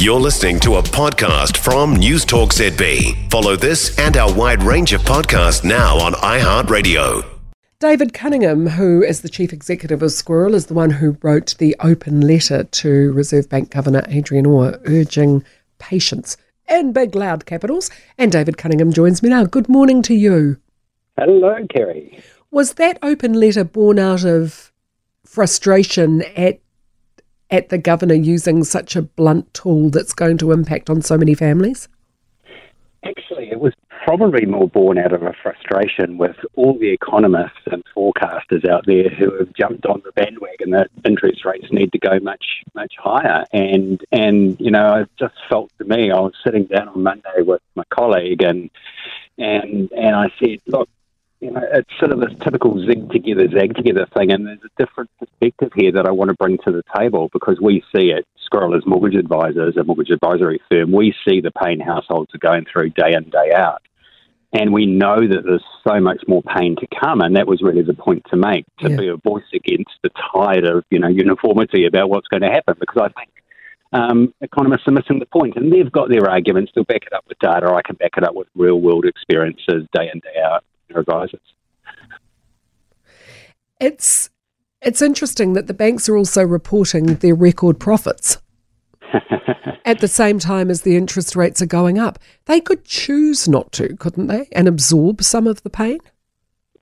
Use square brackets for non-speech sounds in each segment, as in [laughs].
You're listening to a podcast from News Talk ZB. Follow this and our wide range of podcasts now on iHeartRadio. David Cunningham, who is the chief executive of Squirrel, is the one who wrote the open letter to Reserve Bank Governor Adrian Orr urging patience in big loud capitals. And David Cunningham joins me now. Good morning to you. Hello, Kerre. Was that open letter born out of frustration at at the governor using such a blunt tool that's going to impact on so many families? Actually, it was probably more born out of a frustration with all the economists and forecasters out there who have jumped on the bandwagon that interest rates need to go much much higher. And and you know, it just felt to me, I was sitting down on Monday with my colleague, and and and I said, look, you know, it's sort of this typical zig together, zag together thing, and there's a different perspective here that I want to bring to the table because we see it. Squirrel as mortgage advisors, a mortgage advisory firm, we see the pain households are going through day in, day out. And we know that there's so much more pain to come, and that was really the point to make to yeah. be a voice against the tide of you know uniformity about what's going to happen. Because I think um, economists are missing the point, and they've got their arguments. They'll back it up with data. I can back it up with real world experiences, day in day out advisors. It's it's interesting that the banks are also reporting their record profits [laughs] at the same time as the interest rates are going up. They could choose not to, couldn't they, and absorb some of the pain?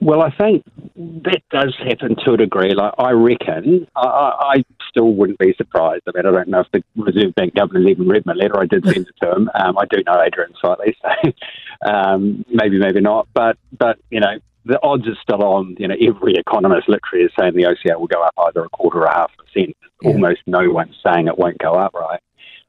Well, I think that does happen to a degree. Like I reckon, I, I, still wouldn't be surprised. I mean, I don't know if the Reserve Bank governor even read my letter. I did send it to him. Um, I do know Adrian slightly, so [laughs] um, maybe, maybe not. But, but you know, the odds are still on. You know, every economist literally is saying the OCR will go up either a quarter or a half percent. Yeah. Almost no one's saying it won't go up, right?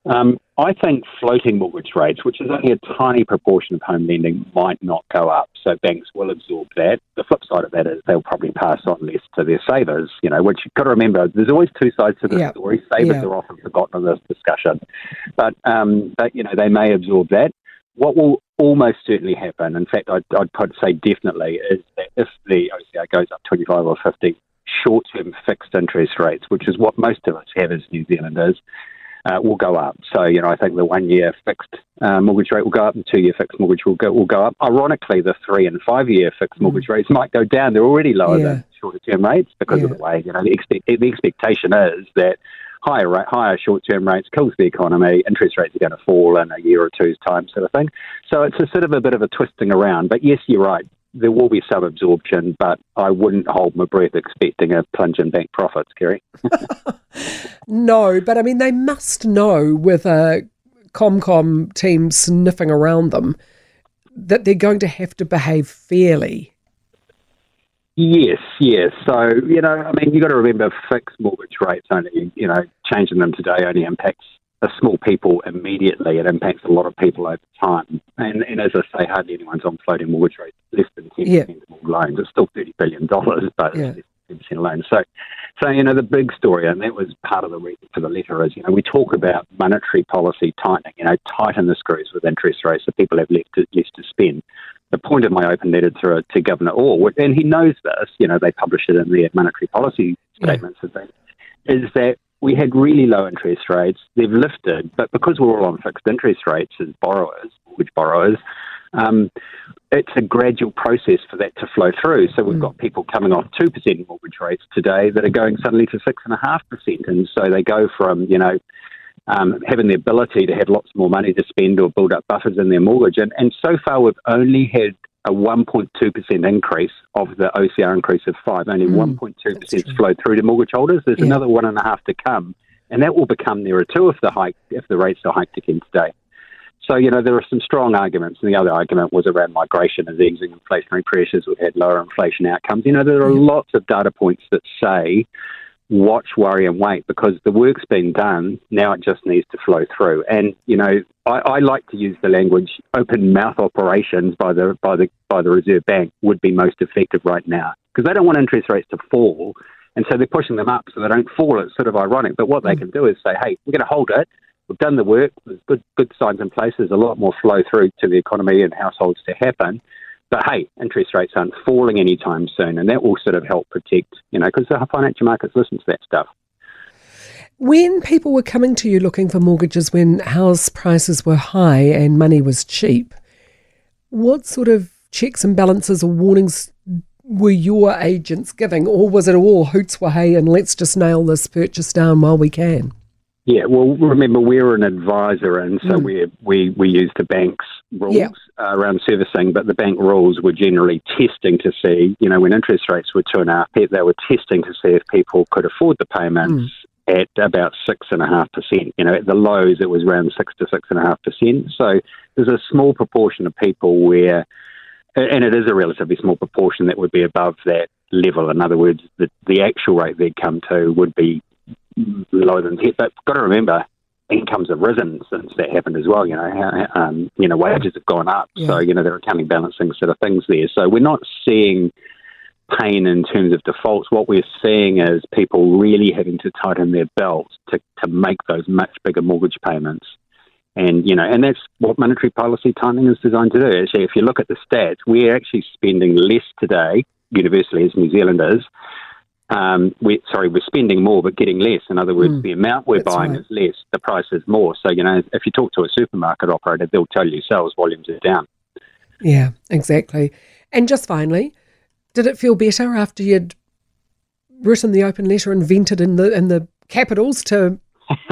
Um, I think floating mortgage rates, which is only a tiny proportion of home lending, might not go up. So banks will absorb that. The flip side of that is they'll probably pass on less to their savers, you know, which you've got to remember, there's always two sides to the story. Savers are often forgotten in this discussion. But, um, but, you know, they may absorb that. What will almost certainly happen, in fact, I'd, I'd say definitely, is that if the OCR goes up 25 or 50 short term fixed interest rates, which is what most of us have as New Zealanders, uh, will go up. So, you know, I think the one year fixed uh, mortgage rate will go up, and two year fixed mortgage will go will go up. Ironically, the three and five year fixed mm. mortgage rates might go down. They're already lower yeah. than shorter term rates because yeah. of the way you know the, expect, the expectation is that higher rate, higher short term rates kills the economy. Interest rates are going to fall in a year or two's time, sort of thing. So it's a sort of a bit of a twisting around. But yes, you're right there will be some absorption, but I wouldn't hold my breath expecting a plunge in bank profits, Kerre. [laughs] no, but I mean, they must know with a ComCom team sniffing around them that they're going to have to behave fairly. Yes, yes. So, you know, I mean, you've got to remember fixed mortgage rates only, you know, changing them today only impacts a small people immediately. It impacts a lot of people over time. And, and as I say, hardly anyone's on floating mortgage rates, less than 10% yeah. of all loans. It's still $30 billion, [laughs] but yeah. it's 10% loans. So, so, you know, the big story, and that was part of the reason for the letter, is, you know, we talk about monetary policy tightening, you know, tighten the screws with interest rates so people have less to, less to spend. The point of my open letter to, to Governor Orr, and he knows this, you know, they publish it in their monetary policy statements, yeah. is that we had really low interest rates. They've lifted, but because we're all on fixed interest rates as borrowers, mortgage borrowers, um, it's a gradual process for that to flow through. So we've mm. got people coming off 2% mortgage rates today that are going suddenly to 6.5%. And so they go from, you know, um, having the ability to have lots more money to spend or build up buffers in their mortgage. And, and so far, we've only had a 1.2% increase of the OCR increase of five. Only mm, 1.2% flowed through to mortgage holders. There's yeah. another one and a half to come, and that will become nearer two if the hike if the rates are hiked again today. So you know there are some strong arguments, and the other argument was around migration as easing inflationary pressures. We've had lower inflation outcomes. You know there are yeah. lots of data points that say watch, worry, and wait because the work's been done. Now it just needs to flow through. And you know, I, I, like to use the language open mouth operations by the by the by the Reserve Bank would be most effective right now because they don't want interest rates to fall. And so they're pushing them up so they don't fall. It's sort of ironic. But what they mm. can do is say, hey, we're going to hold it. We've done the work. There's good, good signs in place. There's a lot more flow through to the economy and households to happen. But hey, interest rates aren't falling anytime soon, and that will sort of help protect, you know, because the financial markets listen to that stuff. When people were coming to you looking for mortgages when house prices were high and money was cheap, what sort of checks and balances or warnings were your agents giving, or was it all hoots were hey and let's just nail this purchase down while we can? Yeah, well, remember we're an advisor, and so mm. we we we use the bank's rules yeah. uh, around servicing, but the bank rules were generally testing to see, you know, when interest rates were two and a half, they were testing to see if people could afford the payments. Mm. At about six and a half percent, you know, at the lows it was around six to six and a half percent. So there's a small proportion of people where, and it is a relatively small proportion that would be above that level. In other words, the the actual rate they'd come to would be lower than that. But got to remember, incomes have risen since that happened as well. You know, um, you know, wages have gone up. Yeah. So you know, there are accounting balancing sort of things there. So we're not seeing pain in terms of defaults. What we're seeing is people really having to tighten their belts to to make those much bigger mortgage payments. And you know, and that's what monetary policy tightening is designed to do. Actually, if you look at the stats, we're actually spending less today, universally as New Zealanders, um, we sorry, we're spending more but getting less. In other words, mm, the amount we're buying right. is less, the price is more. So you know, if you talk to a supermarket operator, they'll tell you sales volumes are down. Yeah, exactly. And just finally, did it feel better after you'd written the open letter and vented in the in the capitals to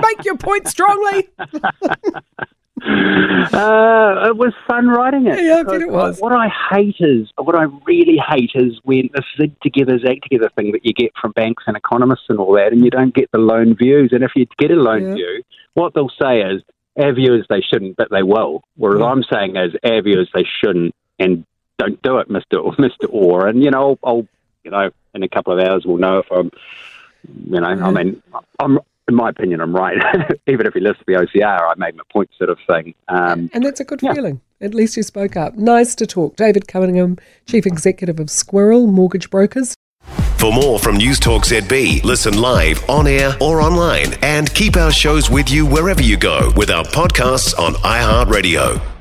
make your point strongly? [laughs] [laughs] uh, it was fun writing it. Yeah, I bet it was. What I hate is, what I really hate is when the Zig Together, Zag Together thing that you get from banks and economists and all that, and you don't get the lone views. And if you get a lone yeah. view, what they'll say is, our view is they shouldn't, but they will. Whereas yeah. I'm saying is, our view is they shouldn't, and don't do it, Mister Orr, [laughs] Mister Orr. And you know, I'll, I'll, you know, in a couple of hours we'll know if I'm, you know, I mean, I'm in my opinion, I'm right. [laughs] Even if he listen to the OCR, I made my point, sort of thing. Um, and that's a good yeah. feeling. At least you spoke up. Nice to talk. David Cunningham, Chief Executive of Squirrel Mortgage Brokers. For more from News Talk ZB, listen live, on air, or online, and keep our shows with you wherever you go with our podcasts on iHeartRadio.